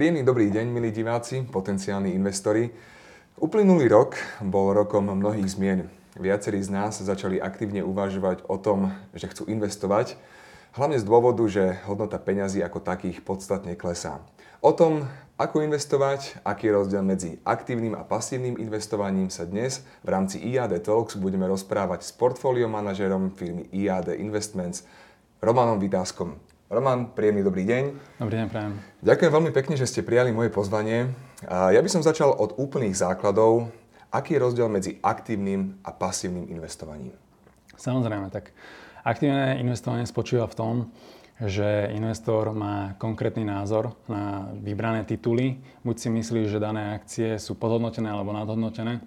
Príjemný dobrý deň, milí diváci, potenciálni investori. Uplynulý rok bol rokom mnohých zmien. Viacerí z nás začali aktívne uvažovať o tom, že chcú investovať, hlavne z dôvodu, že hodnota peňazí ako takých podstatne klesá. O tom, ako investovať, aký je rozdiel medzi aktívnym a pasívnym investovaním sa dnes v rámci IAD Talks budeme rozprávať s portfólio manažerom firmy IAD Investments Romanom Vydáskom. Roman, príjemný dobrý deň. Dobrý deň, prajem. Ďakujem veľmi pekne, že ste prijali moje pozvanie. Ja by som začal od úplných základov. Aký je rozdiel medzi aktívnym a pasívnym investovaním? Samozrejme, tak aktívne investovanie spočíva v tom, že investor má konkrétny názor na vybrané tituly. Buď si myslí, že dané akcie sú podhodnotené alebo nadhodnotené.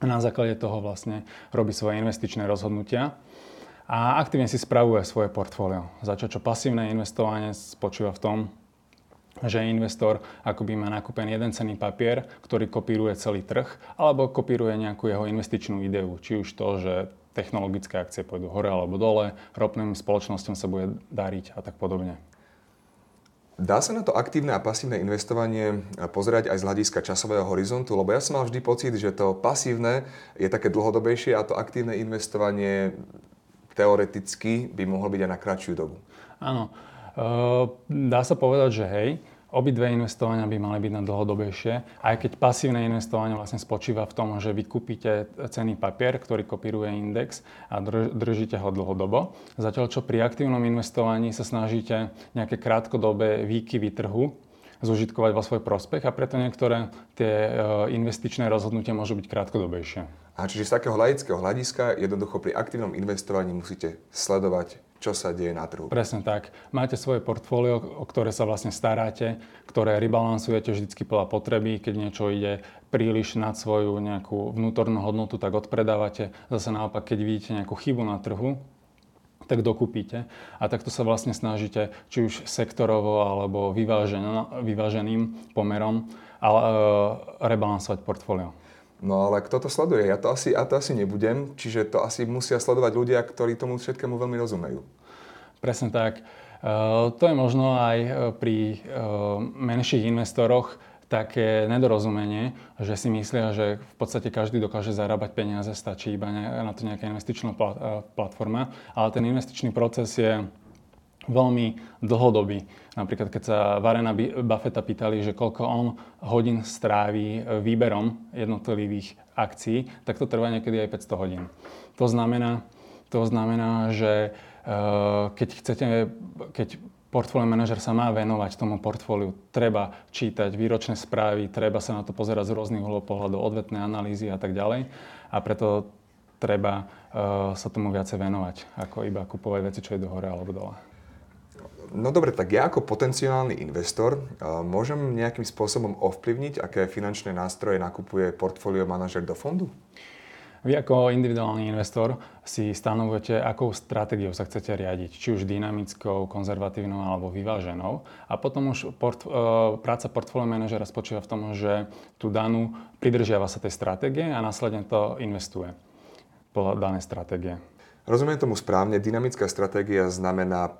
A na základe toho vlastne robí svoje investičné rozhodnutia a aktívne si spravuje svoje portfólio. Začo čo pasívne investovanie spočíva v tom, že investor akoby má nakúpený jeden cenný papier, ktorý kopíruje celý trh, alebo kopíruje nejakú jeho investičnú ideu. Či už to, že technologické akcie pôjdu hore alebo dole, ropným spoločnosťom sa bude dariť a tak podobne. Dá sa na to aktívne a pasívne investovanie pozerať aj z hľadiska časového horizontu? Lebo ja som mal vždy pocit, že to pasívne je také dlhodobejšie a to aktívne investovanie teoreticky by mohol byť aj na kratšiu dobu. Áno. Dá sa povedať, že hej, obidve investovania by mali byť na dlhodobejšie, aj keď pasívne investovanie vlastne spočíva v tom, že vy kúpite cený papier, ktorý kopíruje index a držíte ho dlhodobo. Zatiaľ, čo pri aktívnom investovaní sa snažíte nejaké krátkodobé výkyvy trhu zužitkovať vo svoj prospech a preto niektoré tie investičné rozhodnutia môžu byť krátkodobejšie. A čiže z takého laického hľadiska jednoducho pri aktívnom investovaní musíte sledovať, čo sa deje na trhu. Presne tak. Máte svoje portfólio, o ktoré sa vlastne staráte, ktoré rebalansujete vždy podľa potreby. Keď niečo ide príliš nad svoju nejakú vnútornú hodnotu, tak odpredávate. Zase naopak, keď vidíte nejakú chybu na trhu, tak dokúpite. A takto sa vlastne snažíte, či už sektorovo alebo vyváženým pomerom, ale, e, rebalansovať portfólio. No ale kto to sleduje? Ja to asi, ja to asi nebudem, čiže to asi musia sledovať ľudia, ktorí tomu všetkému veľmi rozumejú. Presne tak. Uh, to je možno aj e, pri uh, menších investoroch také nedorozumenie, že si myslia, že v podstate každý dokáže zarábať peniaze, stačí iba na to nejaká investičná platforma, ale ten investičný proces je veľmi dlhodobý. Napríklad, keď sa Varena Buffetta pýtali, že koľko on hodín stráví výberom jednotlivých akcií, tak to trvá niekedy aj 500 hodín. To znamená, to znamená že eh, keď chcete, keď portfólio manažer sa má venovať tomu portfóliu, treba čítať výročné správy, treba sa na to pozerať z rôznych uhlov pohľadov, odvetné analýzy a tak ďalej. A preto treba uh, sa tomu viacej venovať, ako iba kupovať veci, čo idú hore alebo dole. No dobre, tak ja ako potenciálny investor môžem nejakým spôsobom ovplyvniť, aké finančné nástroje nakupuje portfólio manažer do fondu? Vy ako individuálny investor si stanovujete, akou stratégiou sa chcete riadiť. Či už dynamickou, konzervatívnou alebo vyváženou. A potom už port, e, práca portfólio manažera spočíva v tom, že tú danú pridržiava sa tej stratégie a následne to investuje podľa danej stratégie. Rozumiem tomu správne, dynamická stratégia znamená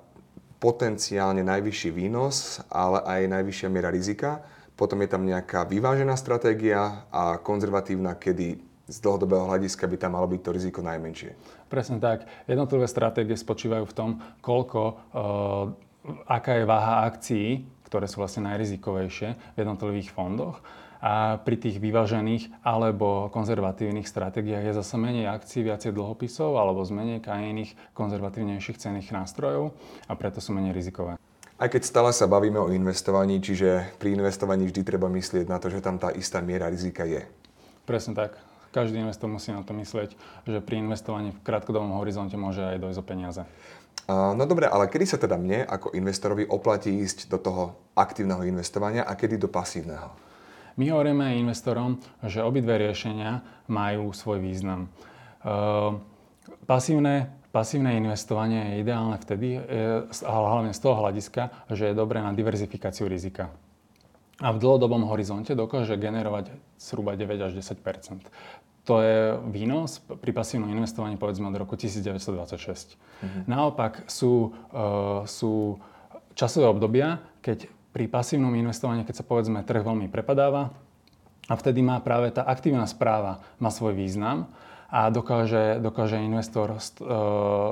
potenciálne najvyšší výnos, ale aj najvyššia miera rizika. Potom je tam nejaká vyvážená stratégia a konzervatívna, kedy z dlhodobého hľadiska by tam malo byť to riziko najmenšie. Presne tak. Jednotlivé stratégie spočívajú v tom, koľko, uh, aká je váha akcií, ktoré sú vlastne najrizikovejšie v jednotlivých fondoch a pri tých vyvážených alebo konzervatívnych stratégiách je zase menej akcií, viacej dlhopisov alebo z menej iných konzervatívnejších cenných nástrojov a preto sú menej rizikové. Aj keď stále sa bavíme o investovaní, čiže pri investovaní vždy treba myslieť na to, že tam tá istá miera rizika je. Presne tak. Každý investor musí na to myslieť, že pri investovaní v krátkodobom horizonte môže aj dojsť o peniaze. No dobre, ale kedy sa teda mne ako investorovi oplatí ísť do toho aktívneho investovania a kedy do pasívneho? My hovoríme investorom, že obidve riešenia majú svoj význam. Ehm, pasívne, pasívne investovanie je ideálne vtedy, ale hlavne z toho hľadiska, že je dobré na diverzifikáciu rizika. A v dlhodobom horizonte dokáže generovať zhruba 9 až 10% to je výnos pri pasívnom investovaní povedzme od roku 1926. Mm-hmm. Naopak sú, uh, sú časové obdobia, keď pri pasívnom investovaní, keď sa povedzme trh veľmi prepadáva, a vtedy má práve tá aktívna správa má svoj význam a dokáže, dokáže investor uh,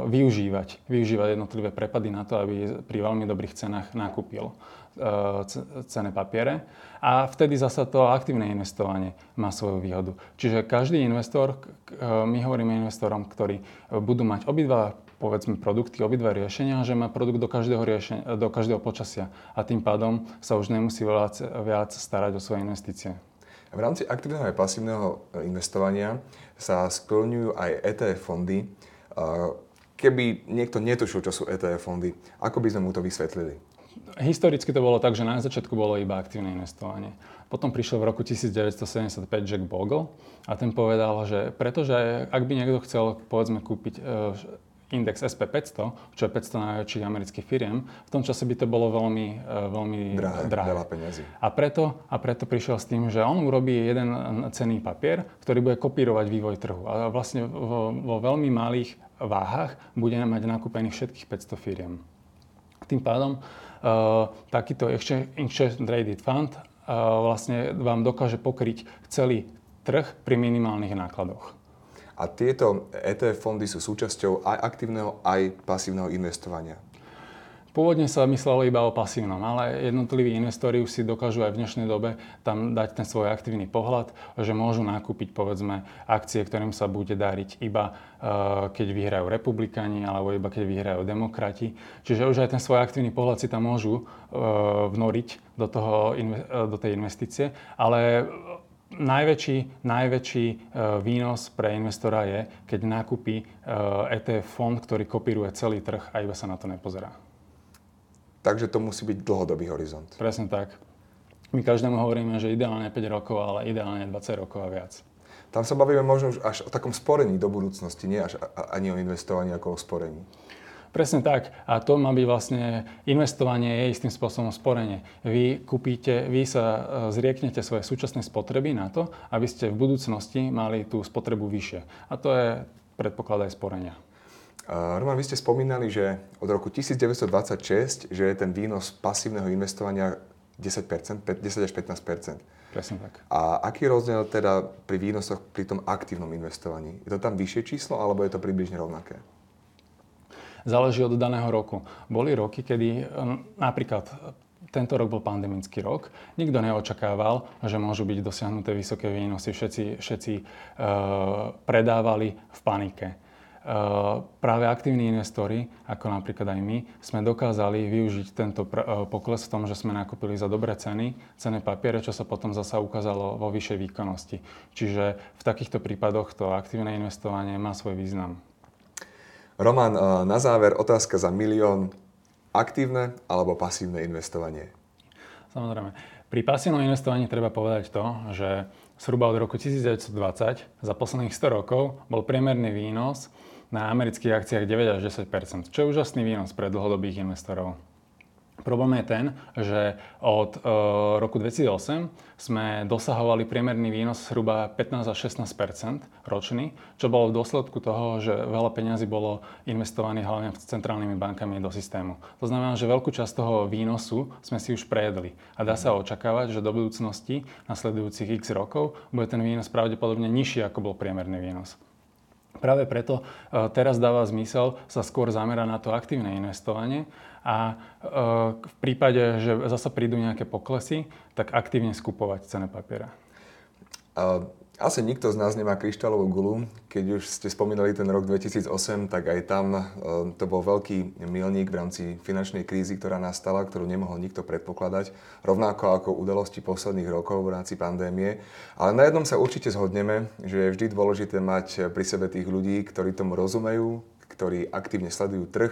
využívať, využívať jednotlivé prepady na to, aby pri veľmi dobrých cenách nakúpil uh, cené papiere. A vtedy zasa to aktívne investovanie má svoju výhodu. Čiže každý investor, uh, my hovoríme investorom, ktorí budú mať obidva povedzme produkty, obidva riešenia, že má produkt do každého, riešenia, do každého počasia a tým pádom sa už nemusí viac, viac starať o svoje investície. V rámci aktívneho aj pasívneho e, investovania sa skloňujú aj ETF fondy. E, keby niekto netušil, čo sú ETF fondy, ako by sme mu to vysvetlili? Historicky to bolo tak, že na začiatku bolo iba aktívne investovanie. Potom prišiel v roku 1975 Jack Bogle a ten povedal, že pretože ak by niekto chcel povedzme kúpiť e, index SP500, čo je 500 najväčších amerických firiem, v tom čase by to bolo veľmi, e, veľmi drahé, drahé. veľa peniazy. A preto, a preto prišiel s tým, že on urobí jeden cenný papier, ktorý bude kopírovať vývoj trhu. A vlastne vo, vo veľmi malých váhach bude mať nakúpených všetkých 500 firiem. Tým pádom uh, takýto exchange, exchange traded fund uh, vlastne vám dokáže pokryť celý trh pri minimálnych nákladoch. A tieto ETF fondy sú súčasťou aj aktívneho, aj pasívneho investovania. Pôvodne sa myslelo iba o pasívnom, ale jednotliví investori už si dokážu aj v dnešnej dobe tam dať ten svoj aktívny pohľad, že môžu nakúpiť povedzme akcie, ktorým sa bude dariť iba uh, keď vyhrajú republikáni alebo iba keď vyhrajú demokrati. Čiže už aj ten svoj aktívny pohľad si tam môžu uh, vnoriť do, toho, do tej investície, ale Najväčší, najväčší e, výnos pre investora je, keď nakúpi ETF fond, ktorý kopíruje celý trh a iba sa na to nepozerá. Takže to musí byť dlhodobý horizont. Presne tak. My každému hovoríme, že ideálne 5 rokov, ale ideálne 20 rokov a viac. Tam sa bavíme možno už až o takom sporení do budúcnosti, nie až ani o investovaní ako o sporení. Presne tak. A to má byť vlastne, investovanie je istým spôsobom sporenie. Vy kúpite, vy sa e, zrieknete svoje súčasné spotreby na to, aby ste v budúcnosti mali tú spotrebu vyššie. A to je predpoklad aj sporenia. Roman, vy ste spomínali, že od roku 1926, že je ten výnos pasívneho investovania 10%, 10 až 15%. Presne tak. A aký rozdiel teda pri výnosoch pri tom aktívnom investovaní? Je to tam vyššie číslo, alebo je to približne rovnaké? Záleží od daného roku. Boli roky, kedy napríklad tento rok bol pandemický rok. Nikto neočakával, že môžu byť dosiahnuté vysoké výnosy. Všetci, všetci uh, predávali v panike. Uh, práve aktívni investori, ako napríklad aj my, sme dokázali využiť tento pr- uh, pokles v tom, že sme nakúpili za dobré ceny, cené papiere, čo sa potom zasa ukázalo vo vyššej výkonnosti. Čiže v takýchto prípadoch to aktívne investovanie má svoj význam. Roman, eh, na záver otázka za milión. Aktívne alebo pasívne investovanie? Samozrejme. Pri pasívnom investovaní treba povedať to, že zhruba od roku 1920 za posledných 100 rokov bol priemerný výnos na amerických akciách 9 až 10 čo je úžasný výnos pre dlhodobých investorov. Problém je ten, že od e, roku 2008 sme dosahovali priemerný výnos zhruba 15 až 16% ročný, čo bolo v dôsledku toho, že veľa peňazí bolo investovaných hlavne centrálnymi bankami do systému. To znamená, že veľkú časť toho výnosu sme si už prejedli. A dá sa očakávať, že do budúcnosti, nasledujúcich x rokov, bude ten výnos pravdepodobne nižší, ako bol priemerný výnos. Práve preto e, teraz dáva zmysel sa skôr zamerať na to aktívne investovanie a e, v prípade, že zasa prídu nejaké poklesy, tak aktívne skupovať cené papiera. Asi nikto z nás nemá kryštálovú gulu. Keď už ste spomínali ten rok 2008, tak aj tam e, to bol veľký milník v rámci finančnej krízy, ktorá nastala, ktorú nemohol nikto predpokladať, rovnako ako udalosti posledných rokov v rámci pandémie. Ale na jednom sa určite zhodneme, že je vždy dôležité mať pri sebe tých ľudí, ktorí tomu rozumejú, ktorí aktívne sledujú trh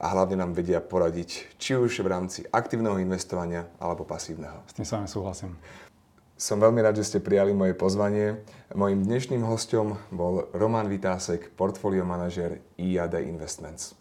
a hlavne nám vedia poradiť, či už v rámci aktívneho investovania alebo pasívneho. S tým s súhlasím. Som veľmi rád, že ste prijali moje pozvanie. Mojím dnešným hostom bol Roman Vitásek, portfólio manažer IAD Investments.